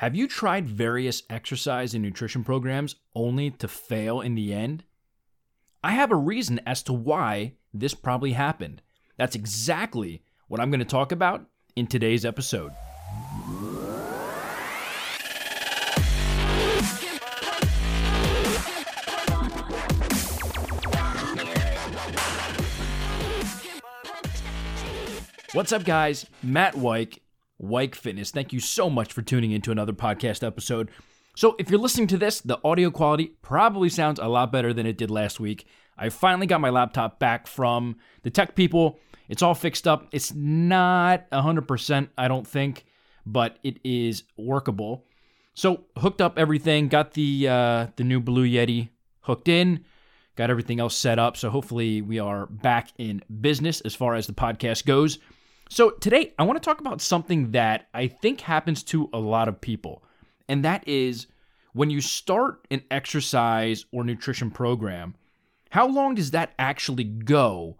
Have you tried various exercise and nutrition programs only to fail in the end? I have a reason as to why this probably happened. That's exactly what I'm going to talk about in today's episode. What's up, guys? Matt Weik, Weik Fitness. Thank you so much for tuning into another podcast episode. So, if you're listening to this, the audio quality probably sounds a lot better than it did last week. I finally got my laptop back from the tech people. It's all fixed up. It's not 100%, I don't think, but it is workable. So, hooked up everything, got the uh, the new Blue Yeti hooked in, got everything else set up. So, hopefully, we are back in business as far as the podcast goes. So, today I want to talk about something that I think happens to a lot of people, and that is when you start an exercise or nutrition program, how long does that actually go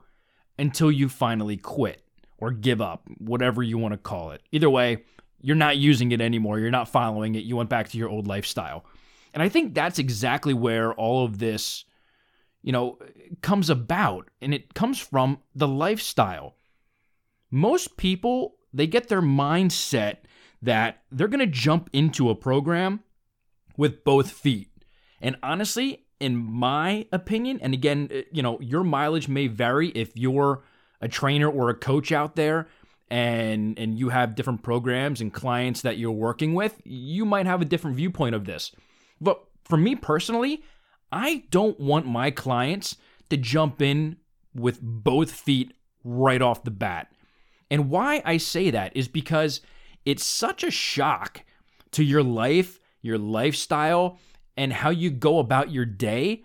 until you finally quit or give up, whatever you want to call it? Either way, you're not using it anymore, you're not following it, you went back to your old lifestyle. And I think that's exactly where all of this, you know, comes about, and it comes from the lifestyle most people they get their mindset that they're going to jump into a program with both feet. And honestly, in my opinion, and again, uh, you know, your mileage may vary if you're a trainer or a coach out there and and you have different programs and clients that you're working with, you might have a different viewpoint of this. But for me personally, I don't want my clients to jump in with both feet right off the bat. And why I say that is because it's such a shock to your life, your lifestyle, and how you go about your day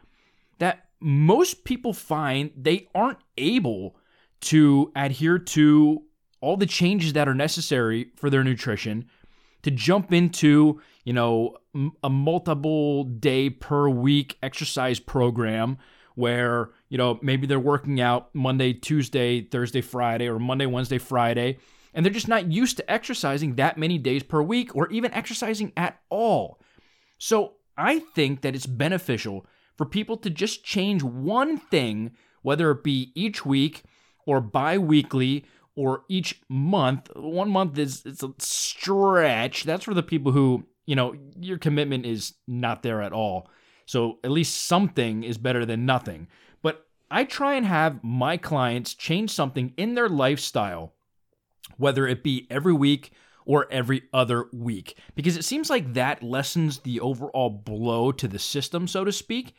that most people find they aren't able to adhere to all the changes that are necessary for their nutrition to jump into, you know, a multiple day per week exercise program where, you know, maybe they're working out Monday, Tuesday, Thursday, Friday, or Monday, Wednesday, Friday, and they're just not used to exercising that many days per week or even exercising at all. So I think that it's beneficial for people to just change one thing, whether it be each week or bi weekly or each month. One month is it's a stretch. That's for the people who, you know, your commitment is not there at all. So at least something is better than nothing. But I try and have my clients change something in their lifestyle, whether it be every week or every other week, because it seems like that lessens the overall blow to the system, so to speak,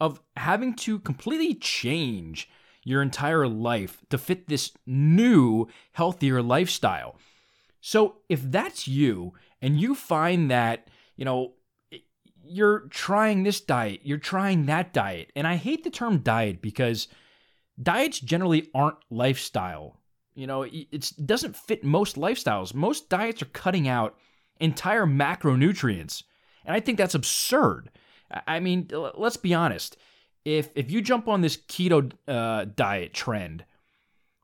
of having to completely change your entire life to fit this new, healthier lifestyle. So if that's you and you find that, you know, you're trying this diet, you're trying that diet. And I hate the term diet because diets generally aren't lifestyle. You know, it doesn't fit most lifestyles. Most diets are cutting out entire macronutrients. And I think that's absurd. I mean, let's be honest. If if you jump on this keto uh, diet trend,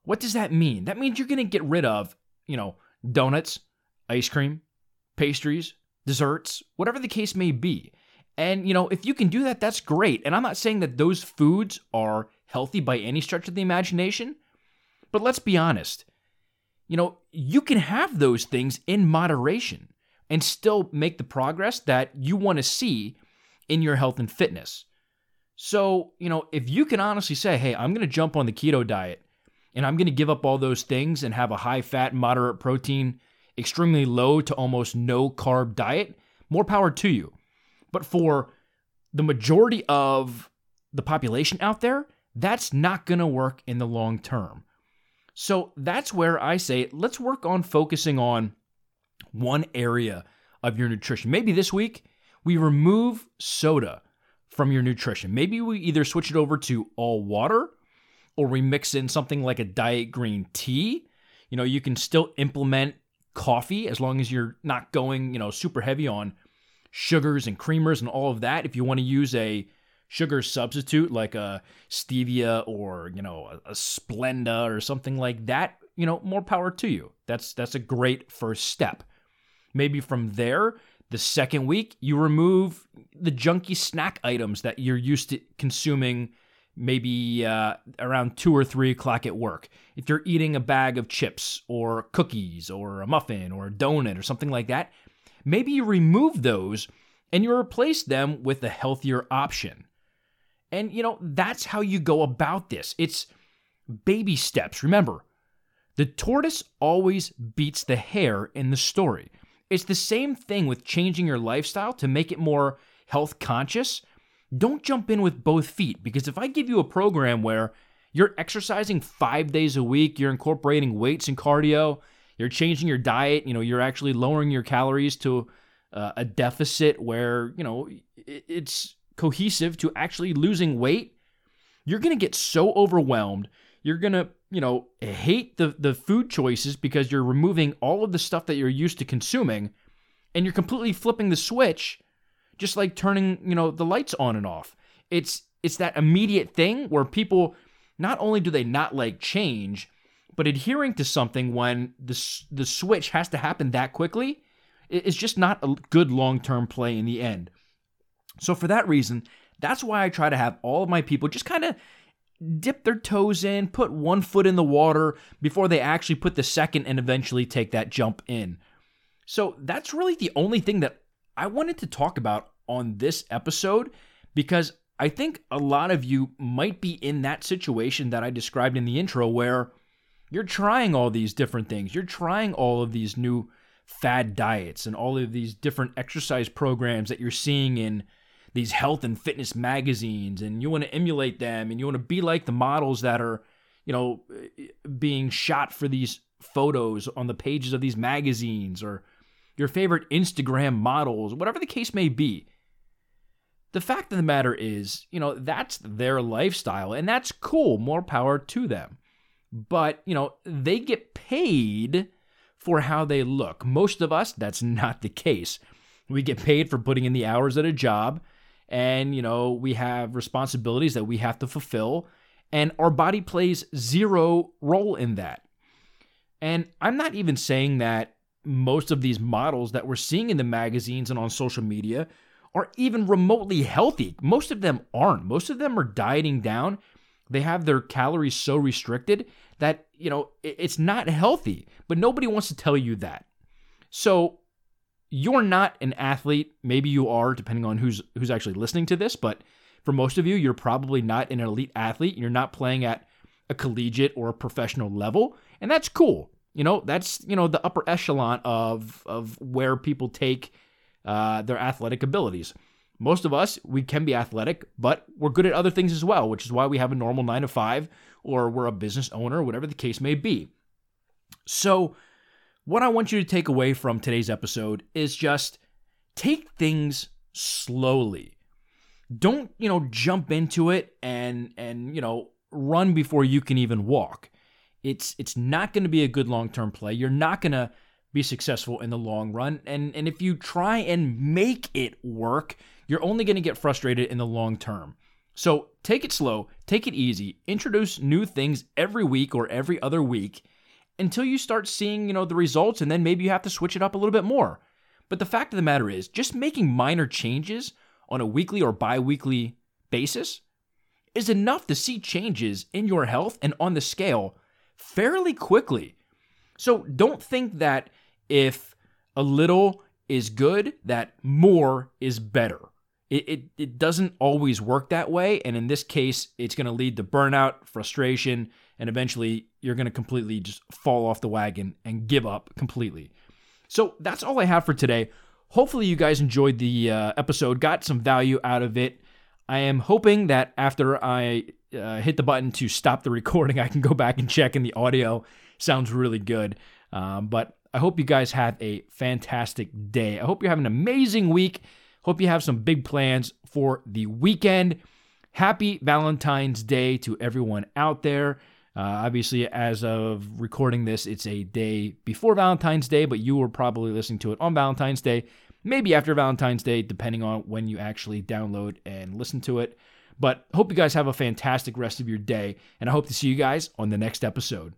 what does that mean? That means you're going to get rid of, you know, donuts, ice cream, pastries, desserts, whatever the case may be. And, you know, if you can do that, that's great. And I'm not saying that those foods are healthy by any stretch of the imagination, but let's be honest. You know, you can have those things in moderation and still make the progress that you want to see in your health and fitness. So, you know, if you can honestly say, hey, I'm going to jump on the keto diet and I'm going to give up all those things and have a high fat, moderate protein, extremely low to almost no carb diet, more power to you. But for the majority of the population out there, that's not going to work in the long term. So that's where I say let's work on focusing on one area of your nutrition. Maybe this week we remove soda from your nutrition. Maybe we either switch it over to all water or we mix in something like a diet green tea. You know, you can still implement coffee as long as you're not going, you know, super heavy on sugars and creamers and all of that. If you want to use a sugar substitute like a stevia or, you know, a, a Splenda or something like that, you know, more power to you. That's that's a great first step. Maybe from there, the second week, you remove the junky snack items that you're used to consuming maybe uh, around two or three o'clock at work. If you're eating a bag of chips or cookies or a muffin or a donut or something like that, maybe you remove those and you replace them with a healthier option. And, you know, that's how you go about this. It's baby steps. Remember, the tortoise always beats the hare in the story. It's the same thing with changing your lifestyle to make it more health conscious don't jump in with both feet because if I give you a program where you're exercising five days a week, you're incorporating weights and cardio, you're changing your diet, you know, you're actually lowering your calories to uh, a deficit where, you know, it's cohesive to actually losing weight, you're going to get so overwhelmed. You're going to, you know, hate the, the food choices because you're removing all of the stuff that you're used to consuming and you're completely flipping the switch just like turning, you know, the lights on and off. It's it's that immediate thing where people not only do they not like change, but adhering to something when the the switch has to happen that quickly is just not a good long-term play in the end. So for that reason, that's why I try to have all of my people just kind of dip their toes in, put one foot in the water before they actually put the second and eventually take that jump in. So that's really the only thing that I wanted to talk about on this episode because I think a lot of you might be in that situation that I described in the intro where you're trying all these different things. You're trying all of these new fad diets and all of these different exercise programs that you're seeing in these health and fitness magazines and you want to emulate them and you want to be like the models that are, you know, being shot for these photos on the pages of these magazines or your favorite Instagram models, whatever the case may be. The fact of the matter is, you know, that's their lifestyle and that's cool. More power to them. But, you know, they get paid for how they look. Most of us, that's not the case. We get paid for putting in the hours at a job and, you know, we have responsibilities that we have to fulfill and our body plays zero role in that. And I'm not even saying that most of these models that we're seeing in the magazines and on social media are even remotely healthy. Most of them aren't. Most of them are dieting down. They have their calories so restricted that, you know, it's not healthy, but nobody wants to tell you that. So, you're not an athlete. Maybe you are depending on who's who's actually listening to this, but for most of you, you're probably not an elite athlete. You're not playing at a collegiate or a professional level, and that's cool. You know, that's you know the upper echelon of of where people take uh, their athletic abilities. Most of us, we can be athletic, but we're good at other things as well, which is why we have a normal nine to five, or we're a business owner, whatever the case may be. So, what I want you to take away from today's episode is just take things slowly. Don't, you know, jump into it and and, you know, run before you can even walk it's it's not going to be a good long-term play. You're not going to be successful in the long run. And and if you try and make it work, you're only going to get frustrated in the long term. So, take it slow, take it easy, introduce new things every week or every other week until you start seeing, you know, the results and then maybe you have to switch it up a little bit more. But the fact of the matter is, just making minor changes on a weekly or bi-weekly basis is enough to see changes in your health and on the scale fairly quickly. So don't think that if a little is good, that more is better. It, it, it doesn't always work that way. And in this case, it's going to lead to burnout, frustration, and eventually you're going to completely just fall off the wagon and give up completely. So that's all I have for today. Hopefully, you guys enjoyed the uh, episode, got some value out of it. I am hoping that after I uh, hit the button to stop the recording, I can go back and check, and the audio sounds really good. Um, but I hope you guys have a fantastic day. I hope you have an amazing week. Hope you have some big plans for the weekend. Happy Valentine's Day to everyone out there. Uh, obviously, as of recording this, it's a day before Valentine's Day, but you were probably listening to it on Valentine's Day, maybe after Valentine's Day, depending on when you actually download and listen to it. But hope you guys have a fantastic rest of your day, and I hope to see you guys on the next episode.